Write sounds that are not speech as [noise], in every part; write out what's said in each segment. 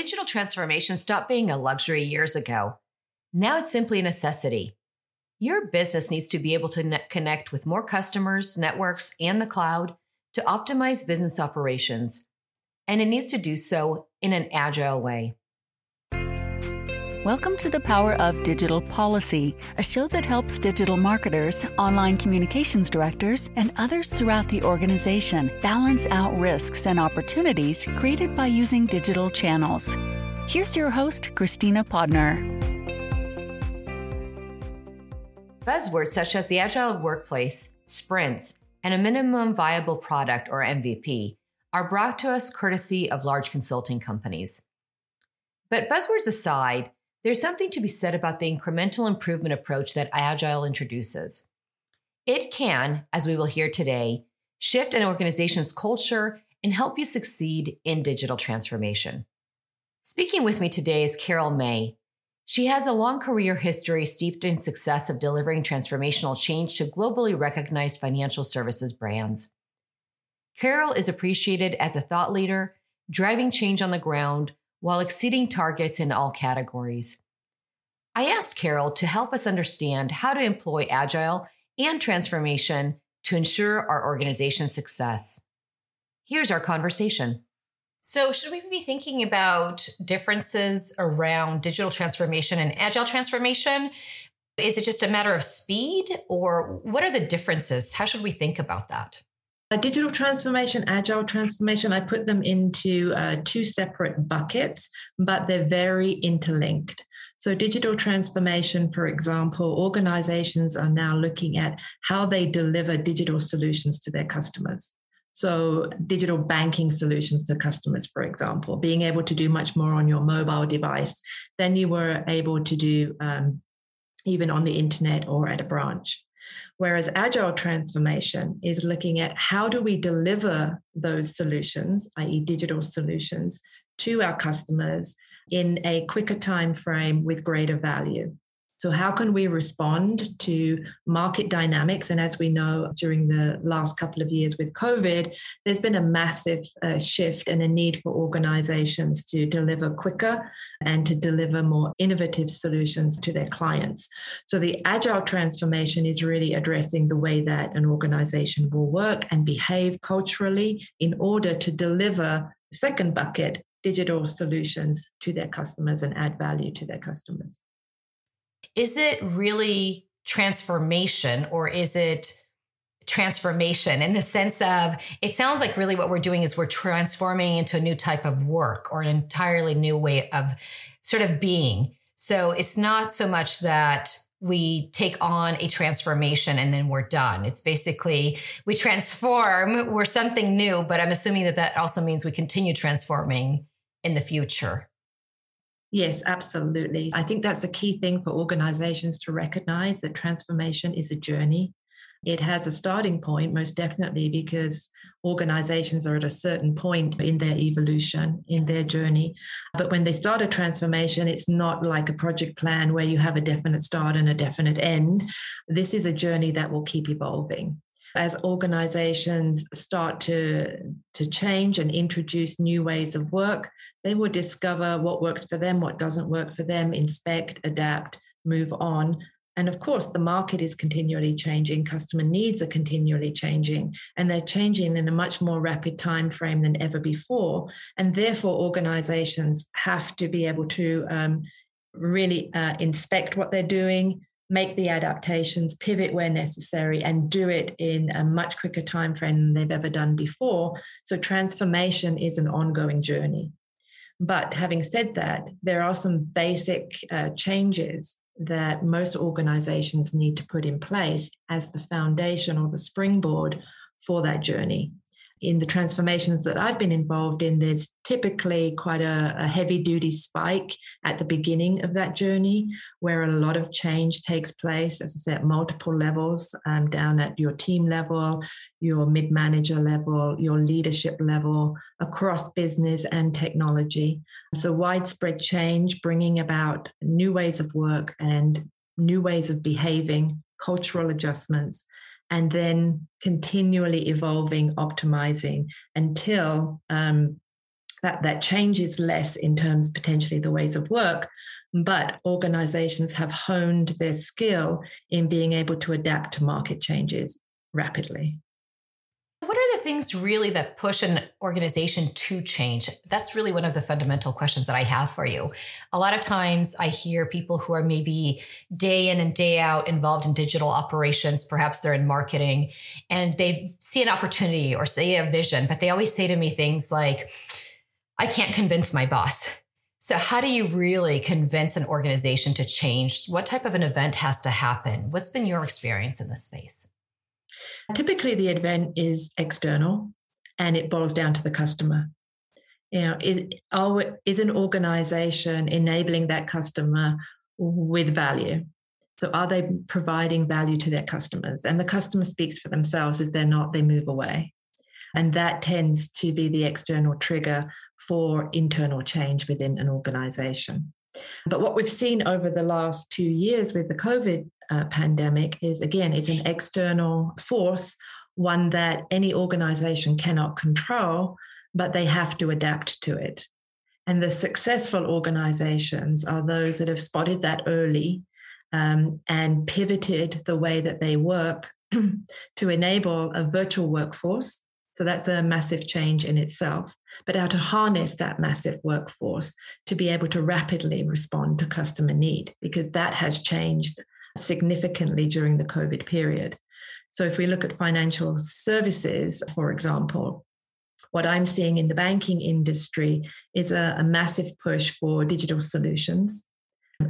digital transformation stopped being a luxury years ago. Now it's simply a necessity. Your business needs to be able to ne- connect with more customers, networks, and the cloud to optimize business operations. And it needs to do so in an agile way. Welcome to the Power of Digital Policy, a show that helps digital marketers, online communications directors, and others throughout the organization balance out risks and opportunities created by using digital channels. Here's your host, Kristina Podnar. Buzzwords such as the agile workplace, sprints, and a minimum viable product or MVP are brought to us courtesy of large consulting companies. But buzzwords aside, there's something to be said about the incremental improvement approach that Agile introduces. It can, as we will hear today, shift an organization's culture and help you succeed in digital transformation. Speaking with me today is Carol May, she has a long career history steeped in success of delivering transformational change to globally recognized financial services brands. Carol is appreciated as a thought leader, driving change on the ground while exceeding targets in all categories. I asked Carol to help us understand how to employ agile and transformation to ensure our organization's success. Here's our conversation. So, should we be thinking about differences around digital transformation and agile transformation? Is it just a matter of speed, or what are the differences? How should we think about that? A digital transformation, agile transformation, I put them into uh, two separate buckets, but they're very interlinked. So, digital transformation, for example, organizations are now looking at how they deliver digital solutions to their customers. So, digital banking solutions to customers, for example, being able to do much more on your mobile device than you were able to do um, even on the internet or at a branch. Whereas agile transformation is looking at how do we deliver those solutions, i.e., digital solutions, to our customers in a quicker time frame with greater value. So, how can we respond to market dynamics? And as we know, during the last couple of years with COVID, there's been a massive uh, shift and a need for organizations to deliver quicker and to deliver more innovative solutions to their clients. So, the agile transformation is really addressing the way that an organization will work and behave culturally in order to deliver second bucket digital solutions to their customers and add value to their customers. Is it really transformation or is it transformation in the sense of it sounds like really what we're doing is we're transforming into a new type of work or an entirely new way of sort of being. So it's not so much that we take on a transformation and then we're done. It's basically we transform, we're something new, but I'm assuming that that also means we continue transforming in the future. Yes, absolutely. I think that's the key thing for organizations to recognize that transformation is a journey. It has a starting point, most definitely, because organizations are at a certain point in their evolution, in their journey. But when they start a transformation, it's not like a project plan where you have a definite start and a definite end. This is a journey that will keep evolving as organizations start to, to change and introduce new ways of work, they will discover what works for them, what doesn't work for them, inspect, adapt, move on. And of course, the market is continually changing, customer needs are continually changing, and they're changing in a much more rapid time frame than ever before. And therefore, organizations have to be able to um, really uh, inspect what they're doing, make the adaptations, pivot where necessary, and do it in a much quicker time frame than they've ever done before. So transformation is an ongoing journey. But having said that, there are some basic uh, changes that most organizations need to put in place as the foundation or the springboard for that journey in the transformations that I've been involved in, there's typically quite a, a, heavy duty spike at the beginning of that journey where a lot of change takes place, as I said, multiple levels, um, down at your team level, your mid manager level, your leadership level, across business and technology. So, widespread change, bringing about new ways of work and new ways of behaving, cultural adjustments and then continually evolving, optimizing until um, that, that change is less in terms potentially the ways of work, but organizations have honed their skill in being able to adapt to market changes rapidly. The things really that push an organization to change? That's really one of the fundamental questions that I have for you. A lot of times I hear people who are maybe day in and day out involved in digital operations, perhaps they're in marketing, and they see an opportunity or say a vision, but they always say to me things like, I can't convince my boss. So, how do you really convince an organization to change? What type of an event has to happen? What's been your experience in this space? Typically, the event is external and it boils down to the customer. You know, is, is an organization enabling that customer with value? So, are they providing value to their customers? And the customer speaks for themselves. If they're not, they move away. And that tends to be the external trigger for internal change within an organization. But what we've seen over the last two years with the COVID uh, pandemic is again, it's an external force, one that any organization cannot control, but they have to adapt to it. And the successful organizations are those that have spotted that early um, and pivoted the way that they work [clears throat] to enable a virtual workforce. So that's a massive change in itself but how to harness that massive workforce to be able to rapidly respond to customer need, because that has changed significantly during the COVID period. So, if we look at financial services, for example, what I'm seeing in the banking industry is a, a massive push for digital solutions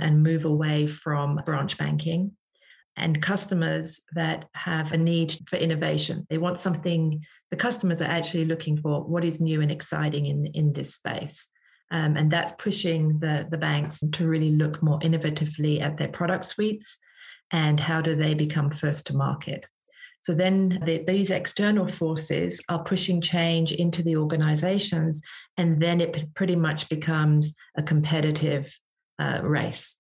and move away from branch banking and customers that have a need for innovation. They want something, the customers are actually looking for what is new and exciting in, in this space. Um, and that's pushing the, the banks to really look more innovatively at their product suites and how do they become first to market. So then the, these external forces are pushing change into the organizations, and then it pretty much becomes a competitive uh, race.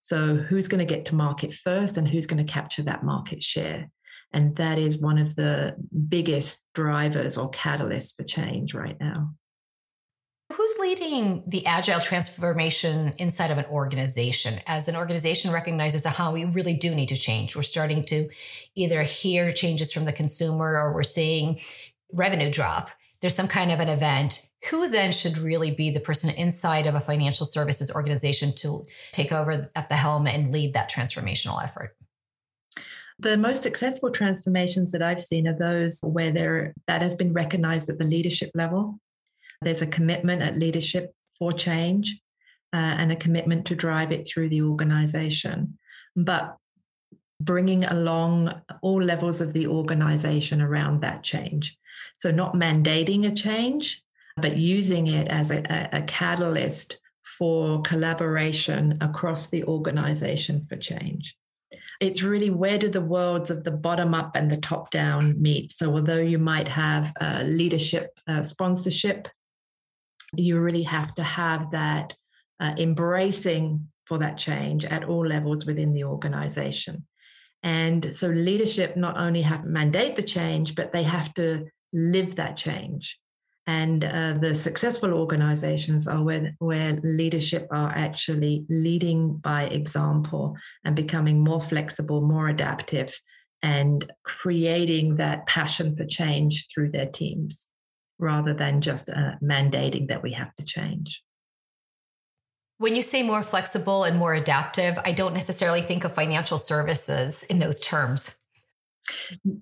So, who's going to get to market first and who's going to capture that market share? And that is one of the biggest drivers or catalysts for change right now. Who's leading the agile transformation inside of an organization? As an organization recognizes how we really do need to change, we're starting to either hear changes from the consumer or we're seeing revenue drop. There's some kind of an event who then should really be the person inside of a financial services organization to take over at the helm and lead that transformational effort? The most successful transformations that I've seen are those where there that has been recognized at the leadership level. There's a commitment at leadership for change uh, and a commitment to drive it through the organization. But bringing along all levels of the organization around that change. So, not mandating a change, but using it as a, a catalyst for collaboration across the organization for change. It's really where do the worlds of the bottom up and the top down meet? So, although you might have leadership uh, sponsorship, you really have to have that uh, embracing for that change at all levels within the organization. And so, leadership not only have mandate the change, but they have to live that change. And uh, the successful organizations are where, where leadership are actually leading by example and becoming more flexible, more adaptive, and creating that passion for change through their teams rather than just uh, mandating that we have to change. When you say more flexible and more adaptive, I don't necessarily think of financial services in those terms.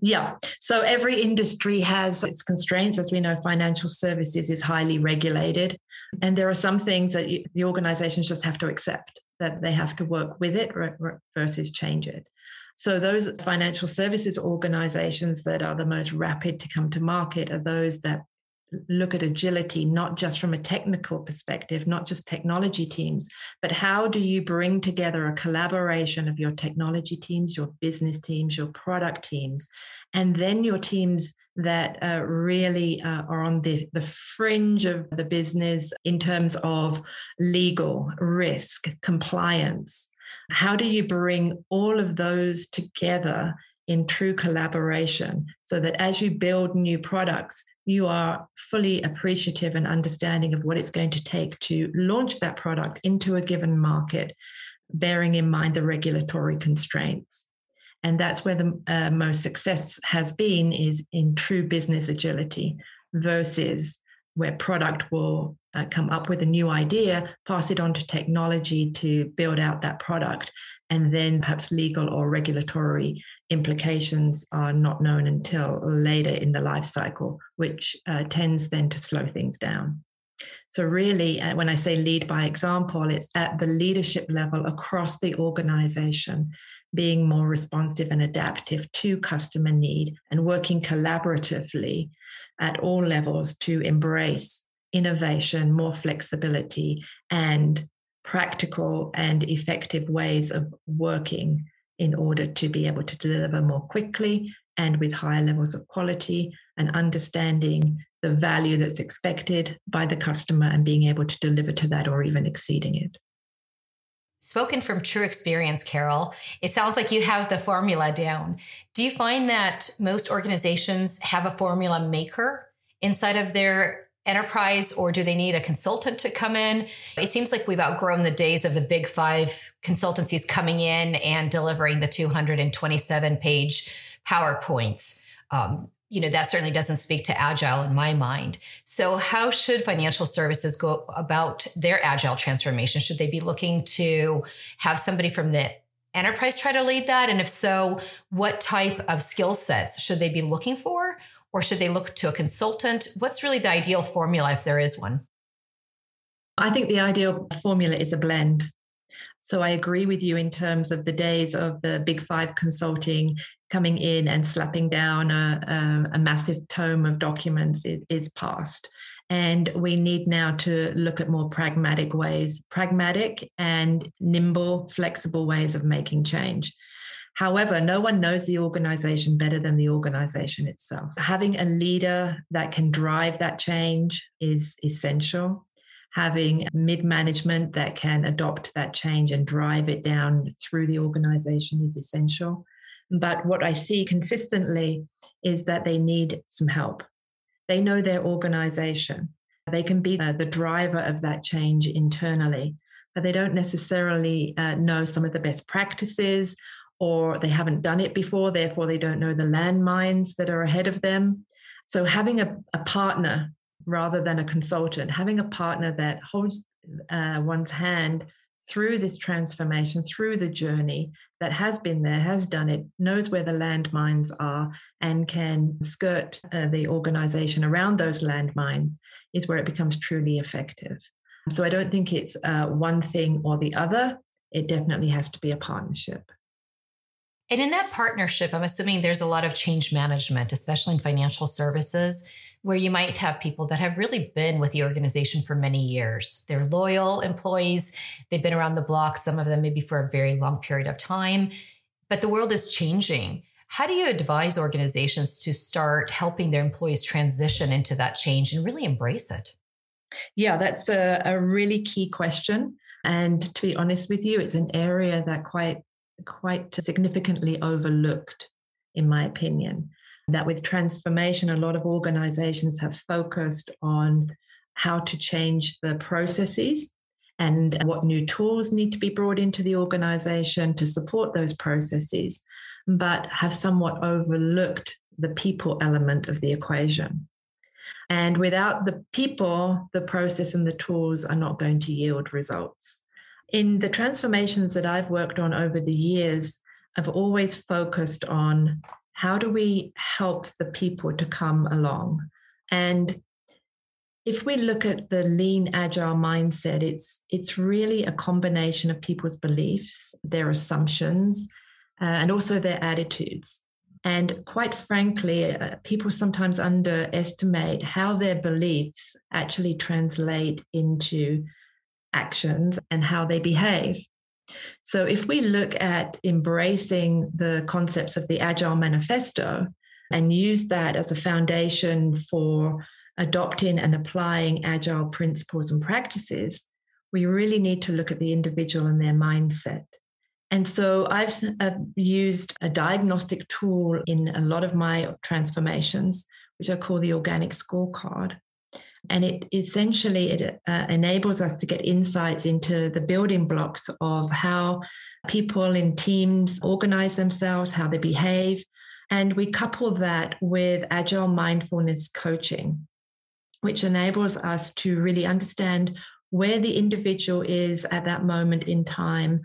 Yeah. So every industry has its constraints. As we know, financial services is highly regulated. And there are some things that you, the organizations just have to accept that they have to work with it versus change it. So, those financial services organizations that are the most rapid to come to market are those that look at agility, not just from a technical perspective, not just technology teams, but how do you bring together a collaboration of your technology teams, your business teams, your product teams, and then your teams that uh, really uh, are on the, the fringe of the business in terms of legal, risk, compliance. How do you bring all of those together in true collaboration so that as you build new products, you are fully appreciative and understanding of what it's going to take to launch that product into a given market, bearing in mind the regulatory constraints. And that's where the uh, most success has been is in true business agility versus where product will uh, come up with a new idea, pass it on to technology to build out that product, and then perhaps legal or regulatory implications are not known until later in the life cycle, which uh, tends then to slow things down. So, really, uh, when I say lead by example, it's at the leadership level across the organization, being more responsive and adaptive to customer need and working collaboratively at all levels to embrace innovation, more flexibility, and practical and effective ways of working in order to be able to deliver more quickly and with higher levels of quality and understanding the value that's expected by the customer and being able to deliver to that or even exceeding it. Spoken from true experience, Carol, it sounds like you have the formula down. Do you find that most organizations have a formula maker inside of their enterprise, or do they need a consultant to come in? It seems like we've outgrown the days of the big five consultancies coming in and delivering the 227 page PowerPoints. Um, you know, that certainly doesn't speak to agile in my mind. So, how should financial services go about their agile transformation? Should they be looking to have somebody from the enterprise try to lead that? And if so, what type of skill sets should they be looking for? Or should they look to a consultant? What's really the ideal formula if there is one? I think the ideal formula is a blend. So I agree with you in terms of the days of the big five consulting coming in and slapping down a, a, a massive tome of documents is past. And we need now to look at more pragmatic ways, pragmatic and nimble, flexible ways of making change. However, no one knows the organization better than the organization itself. Having a leader that can drive that change is essential. Having mid management that can adopt that change and drive it down through the organization is essential. But what I see consistently is that they need some help. They know their organization. They can be uh, the driver of that change internally, but they don't necessarily uh, know some of the best practices or they haven't done it before. Therefore, they don't know the landmines that are ahead of them. So, having a, a partner rather than a consultant, having a partner that holds uh, one's hand through this transformation, through the journey that has been there, has done it, knows where the landmines are, and can skirt uh, the organization around those landmines is where it becomes truly effective. So I don't think it's uh, one thing or the other. It definitely has to be a partnership. And in that partnership, I'm assuming there's a lot of change management, especially in financial services where you might have people that have really been with the organization for many years. They're loyal employees, they've been around the block, some of them maybe for a very long period of time, but the world is changing. How do you advise organizations to start helping their employees transition into that change and really embrace it? Yeah, that's a, a really key question. And to be honest with you, it's an area that quite quite significantly overlooked, in my opinion that with transformation, a lot of organizations have focused on how to change the processes and what new tools need to be brought into the organization to support those processes, but have somewhat overlooked the people element of the equation. And without the people, the process and the tools are not going to yield results. In the transformations that I've worked on over the years, I've always focused on how do we help the people to come along? And if we look at the lean agile mindset, it's it's really a combination of people's beliefs, their assumptions, uh, and also their attitudes. And quite frankly, uh, people sometimes underestimate how their beliefs actually translate into actions and how they behave. So, if we look at embracing the concepts of the Agile Manifesto and use that as a foundation for adopting and applying Agile principles and practices, we really need to look at the individual and their mindset. And so I've uh, used a diagnostic tool in a lot of my transformations, which I call the organic scorecard. And it essentially it uh, enables us to get insights into the building blocks of how people in teams organize themselves, how they behave. And we couple that with agile mindfulness coaching, which enables us to really understand where the individual is at that moment in time,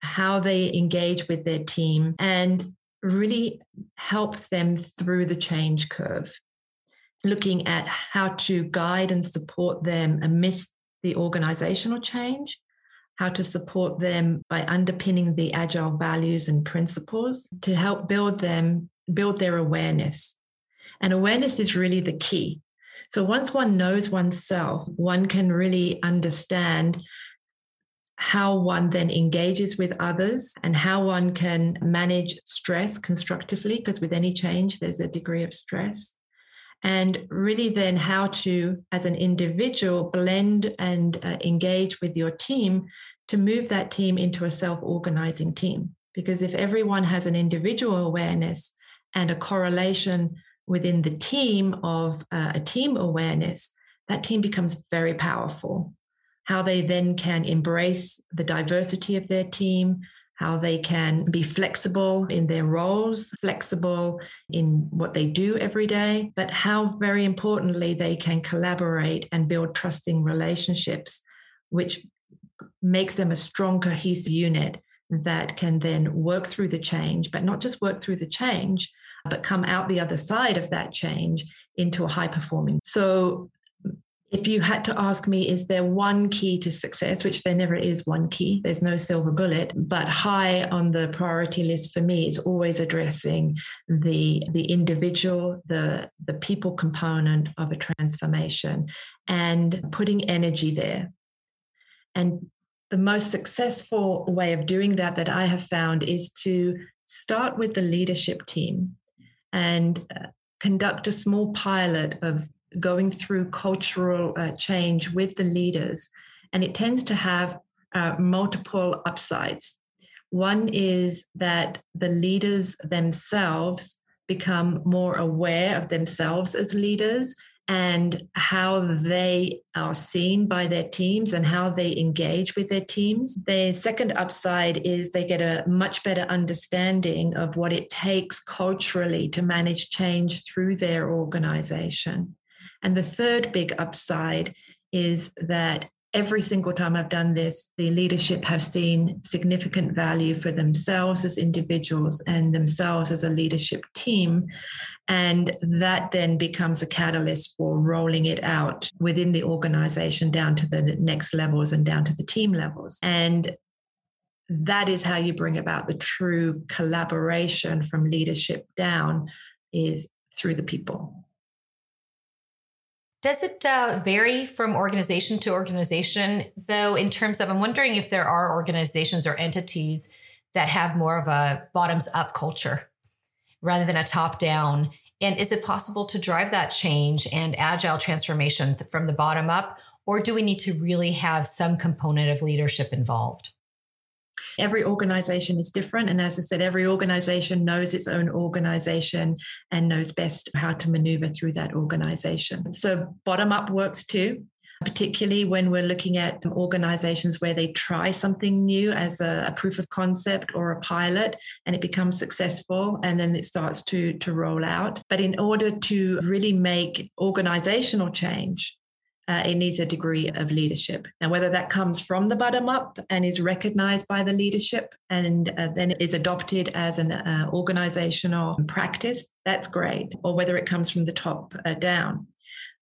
how they engage with their team, and really help them through the change curve. Looking at how to guide and support them amidst the organizational change, how to support them by underpinning the agile values and principles to help build them, build their awareness. And awareness is really the key. So once one knows oneself, one can really understand how one then engages with others and how one can manage stress constructively, because with any change, there's a degree of stress. And really, then how to, as an individual, blend and uh, engage with your team to move that team into a self organizing team. Because if everyone has an individual awareness and a correlation within the team of uh, a team awareness, that team becomes very powerful. How they then can embrace the diversity of their team, how they can be flexible in their roles, flexible in what they do every day, but how very importantly they can collaborate and build trusting relationships, which makes them a strong, cohesive unit that can then work through the change, but not just work through the change, but come out the other side of that change into a high performing. So, if you had to ask me, is there one key to success, which there never is one key, there's no silver bullet, but high on the priority list for me is always addressing the, the individual, the, the people component of a transformation and putting energy there. And the most successful way of doing that that I have found is to start with the leadership team and uh, conduct a small pilot of going through cultural uh, change with the leaders. And it tends to have uh, multiple upsides. One is that the leaders themselves become more aware of themselves as leaders and how they are seen by their teams and how they engage with their teams. The second upside is they get a much better understanding of what it takes culturally to manage change through their organization. And the third big upside is that every single time I've done this, the leadership have seen significant value for themselves as individuals and themselves as a leadership team. And that then becomes a catalyst for rolling it out within the organization down to the next levels and down to the team levels. And that is how you bring about the true collaboration from leadership down is through the people. Does it uh, vary from organization to organization, though, in terms of, I'm wondering if there are organizations or entities that have more of a bottoms up culture rather than a top down? And is it possible to drive that change and agile transformation from the bottom up? Or do we need to really have some component of leadership involved? Every organization is different. And as I said, every organization knows its own organization and knows best how to maneuver through that organization. So, bottom up works too particularly when we're looking at organizations where they try something new as a, a, proof of concept or a pilot and it becomes successful and then it starts to, to roll out. But in order to really make organizational change, uh, it needs a degree of leadership. Now, whether that comes from the bottom up and is recognized by the leadership and uh, then is adopted as an uh, organizational practice, that's great. Or whether it comes from the top uh, down.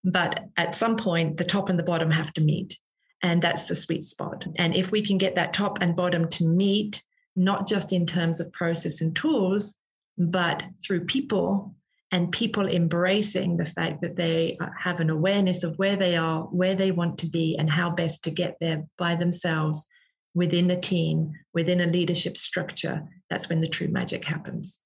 But at some point, the top and the bottom have to meet. And that's the sweet spot. And if we can get that top and bottom to meet, not just in terms of process and tools, but through people and people embracing the fact that they uh, have an awareness of where they are, where they want to be, and how best to get there by themselves within a team, within a leadership structure, that's when the true magic happens.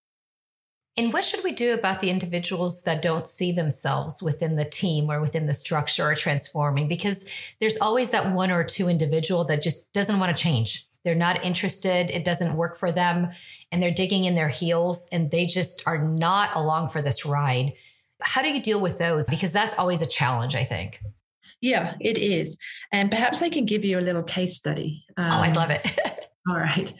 And what should we do about the individuals that don't see themselves within the team or within the structure or transforming? Because there's always that one or two individual that just doesn't want to change. They're not interested. It doesn't work for them. And they're digging in their heels and they just are not along for this ride. How do you deal with those? Because that's always a challenge, I think. Yeah, it is. And perhaps I can give you a little case study. Um, oh, I'd love it. [laughs] all right.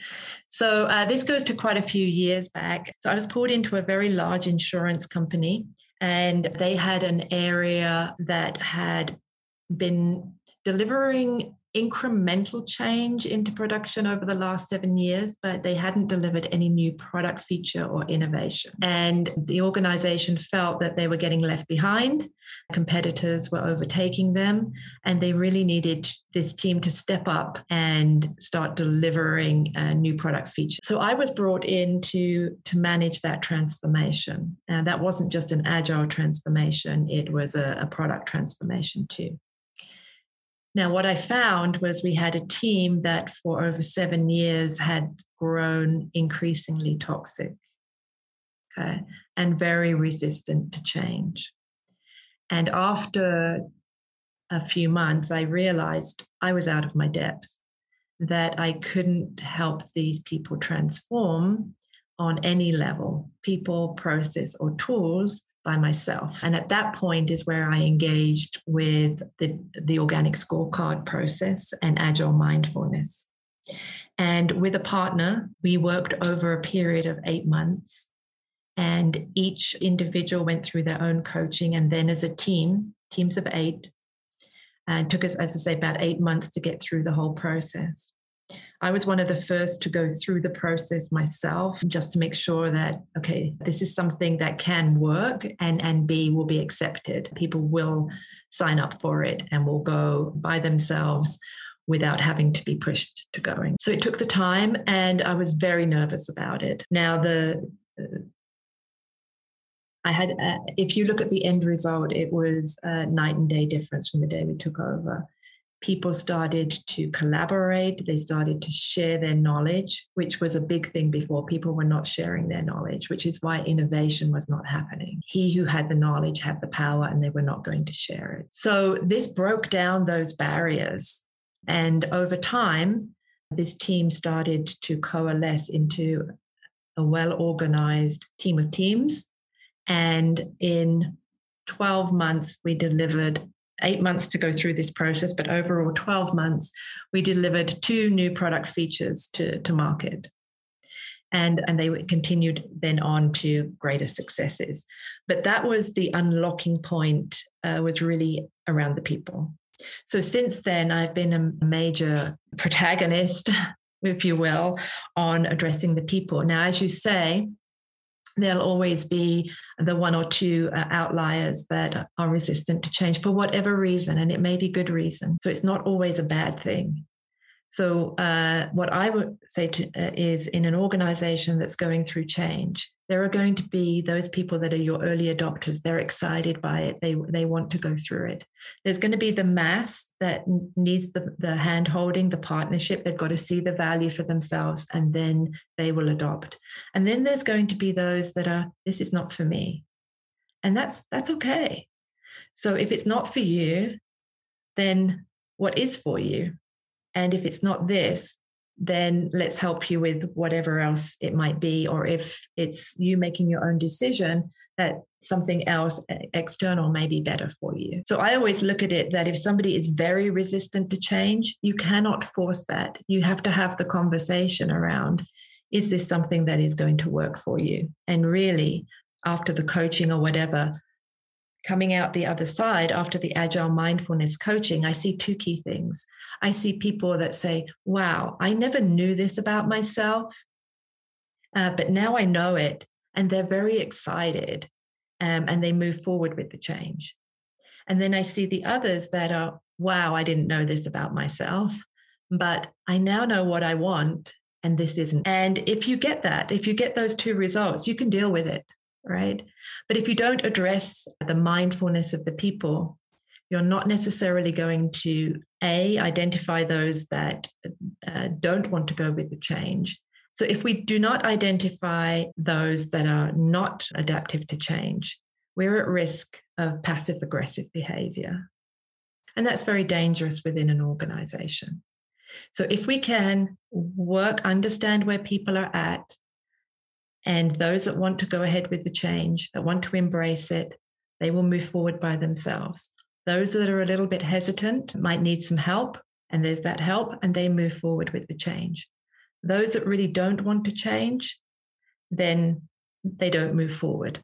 So uh, this goes to quite a few years back. So I was pulled into a very large insurance company, and they had an area that had been delivering incremental change into production over the last seven years, but they hadn't delivered any new product feature or innovation. And the organization felt that they were getting left behind. Competitors were overtaking them, and they really needed this team to step up and start delivering a new product feature. So I was brought in to, to manage that transformation. And that wasn't just an agile transformation, it was a, a product transformation too. Now, what I found was we had a team that for over seven years had grown increasingly toxic, okay, and very resistant to change. And after a few months, I realized I was out of my depth, that I couldn't help these people transform on any level people, process, or tools by myself. And at that point is where I engaged with the, the organic scorecard process and agile mindfulness. And with a partner, we worked over a period of eight months. And each individual went through their own coaching. And then as a team, teams of eight, and took us, as I say, about eight months to get through the whole process. I was one of the first to go through the process myself just to make sure that, okay, this is something that can work and, and B will be accepted. People will sign up for it and will go by themselves without having to be pushed to going. So it took the time and I was very nervous about it. Now, the I had, uh, if you look at the end result, it was a night and day difference from the day we took over people started to collaborate they started to share their knowledge which was a big thing before. People were not sharing their knowledge which is why innovation was not happening. He who had the knowledge had the power and they were not going to share it. So this broke down those barriers. And over time this team started to coalesce into a well organized team of teams. And in 12 months we delivered eight months to go through this process, but overall 12 months, we delivered two new product features to, to market. And, and they continued then on to greater successes. But that was the unlocking point, uh, was really around the people. So since then, I've been a major protagonist, [laughs] if you will, on addressing the people. Now, as you say, there'll always be the one or two uh, outliers that are resistant to change for whatever reason, and it may be good reason. So it's not always a bad thing. So, uh, what I would say to, uh, is in an organization that's going through change, there are going to be those people that are your early adopters. They're excited by it. They, they want to go through it. There's going to be the mass that needs the, the hand holding, the partnership. They've got to see the value for themselves and then they will adopt. And then there's going to be those that are, this is not for me. And that's that's okay. So if it's not for you, then what is for you? And if it's not this, then let's help you with whatever else it might be. Or if it's you making your own decision, that something else external may be better for you. So I always look at it that if somebody is very resistant to change, you cannot force that. You have to have the conversation around is this something that is going to work for you? And really, after the coaching or whatever, coming out the other side after the agile mindfulness coaching, I see two key things. I see people that say, wow, I never knew this about myself, uh, but now I know it. And they're very excited um, and they move forward with the change. And then I see the others that are, wow, I didn't know this about myself, but I now know what I want and this isn't. And if you get that, if you get those two results, you can deal with it, right? But if you don't address the mindfulness of the people, you're not necessarily going to a identify those that uh, don't want to go with the change. So if we do not identify those that are not adaptive to change we're at risk of passive aggressive behavior. And that's very dangerous within an organization. So if we can work understand where people are at and those that want to go ahead with the change that want to embrace it they will move forward by themselves. Those that are a little bit hesitant might need some help, and there's that help, and they move forward with the change. Those that really don't want to change, then they don't move forward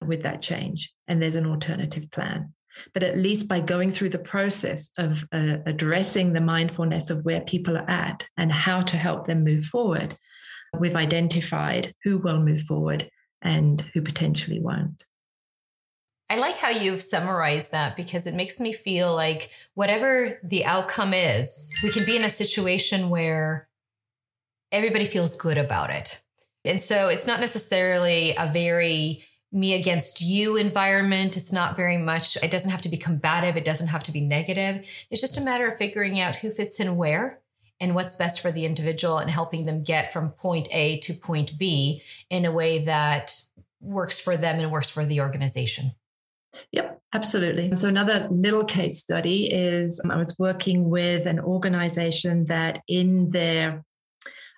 with that change, and there's an alternative plan. But at least by going through the process of uh, addressing the mindfulness of where people are at and how to help them move forward, we've identified who will move forward and who potentially won't. I like how you've summarized that because it makes me feel like whatever the outcome is, we can be in a situation where everybody feels good about it. And so it's not necessarily a very me against you environment. It's not very much, it doesn't have to be combative, it doesn't have to be negative. It's just a matter of figuring out who fits in where and what's best for the individual and helping them get from point A to point B in a way that works for them and works for the organization. Yep, absolutely. So, another little case study is um, I was working with an organization that in their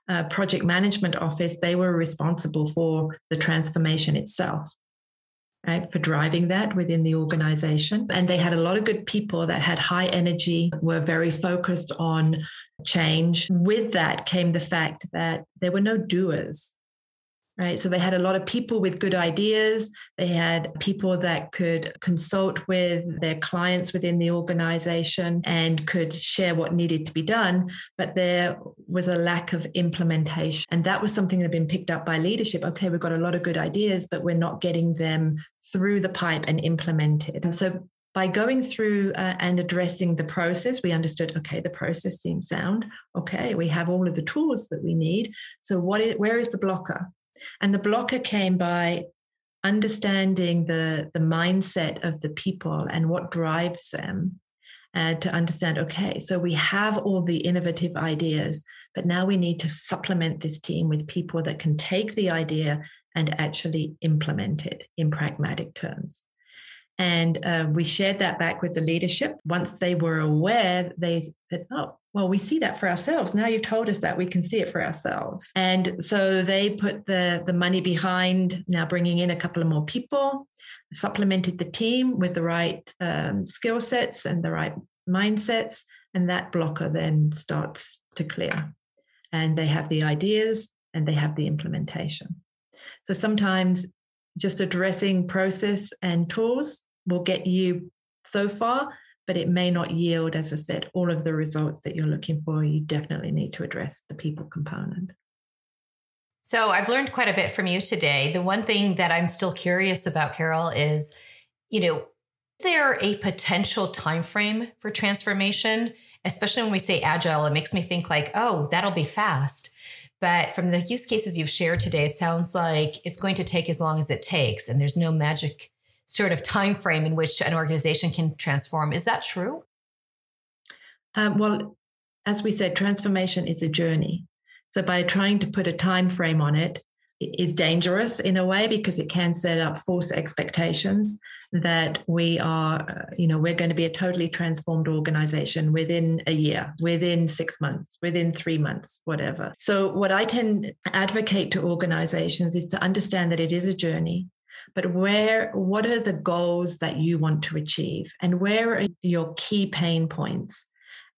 uh, project management office, they were responsible for the transformation itself. Right, for driving that within the organization. And they had a lot of good people that had high energy, were very focused on change. With that came the fact that there were no doers right? So they had a lot of people with good ideas. They had people that could consult with their clients within the organization and could share what needed to be done. But there was a lack of implementation. And that was something that had been picked up by leadership. Okay, we've got a lot of good ideas, but we're not getting them through the pipe and implemented. And so by going through uh, and addressing the process, we understood okay, the process seems sound. Okay, we have all of the tools that we need. So, what is, where is the blocker? And the blocker came by understanding the, the mindset of the people and what drives them. And to understand, okay, so we have all the innovative ideas, but now we need to supplement this team with people that can take the idea and actually implement it in pragmatic terms. And uh, we shared that back with the leadership. Once they were aware, they said, oh, well, we see that for ourselves. Now you've told us that we can see it for ourselves. And so they put the, the money behind now bringing in a couple of more people, supplemented the team with the right um, skill sets and the right mindsets. And that blocker then starts to clear. And they have the ideas and they have the implementation. So sometimes just addressing process and tools will get you so far, but it may not yield, as I said, all of the results that you're looking for. You definitely need to address the people component. So I've learned quite a bit from you today. The one thing that I'm still curious about, Carol, is, you know, is there a potential time frame for transformation? Especially when we say agile, it makes me think like, oh, that'll be fast. But from the use cases you've shared today, it sounds like it's going to take as long as it takes, and there's no magic sort of time frame in which an organization can transform. Is that true? Um, well, as we said, transformation is a journey. So by trying to put a time frame on it, it is dangerous in a way because it can set up false expectations that we are, uh, you know, we're going to be a totally transformed organization within a year, within six months, within three months, whatever. So, what I tend advocate to organizations is to understand that it is a journey but where what are the goals that you want to achieve? And where are your key pain points?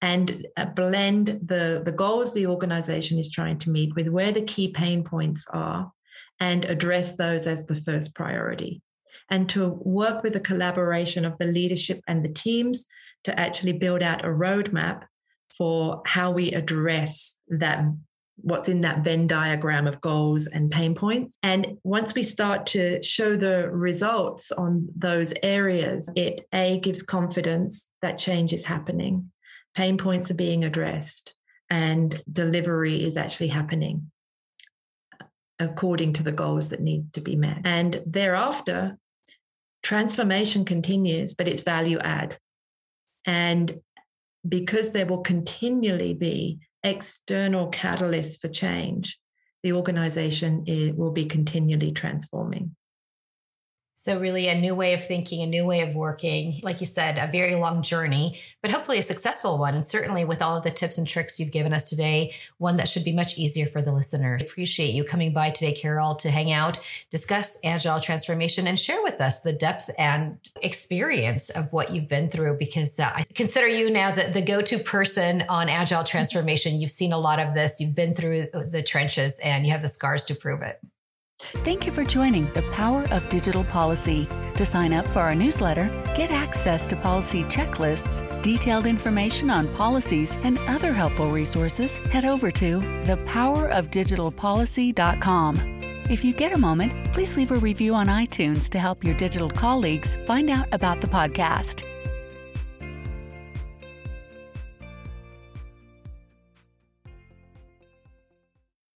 And uh, blend the the goals the organization is trying to meet with where the key pain points are and address those as the first priority. And to work with the collaboration of the leadership and the teams to actually build out a roadmap for how we address that what's in that Venn diagram of goals and pain points. And once we start to show the results on those areas, it A gives confidence that change is happening, pain points are being addressed, and delivery is actually happening according to the goals that need to be met. And thereafter, transformation continues, but it's value add. And because there will continually be external catalyst for change, the organization eh, will be continually transforming. So, really, a new way of thinking, a new way of working. Like you said, a very long journey, but hopefully a successful one. And certainly, with all of the tips and tricks you've given us today, one that should be much easier for the listener. Appreciate you coming by today, Carol, to hang out, discuss agile transformation, and share with us the depth and experience of what you've been through. Because uh, I consider you now the, the go to person on agile transformation. You've seen a lot of this, you've been through the trenches, and you have the scars to prove it. Thank you for joining the Power of Digital Policy. To sign up for our newsletter, get access to policy checklists, detailed information on policies, and other helpful resources, head over to thepowerofdigitalpolicy.com. If you get a moment, please leave a review on iTunes to help your digital colleagues find out about the podcast.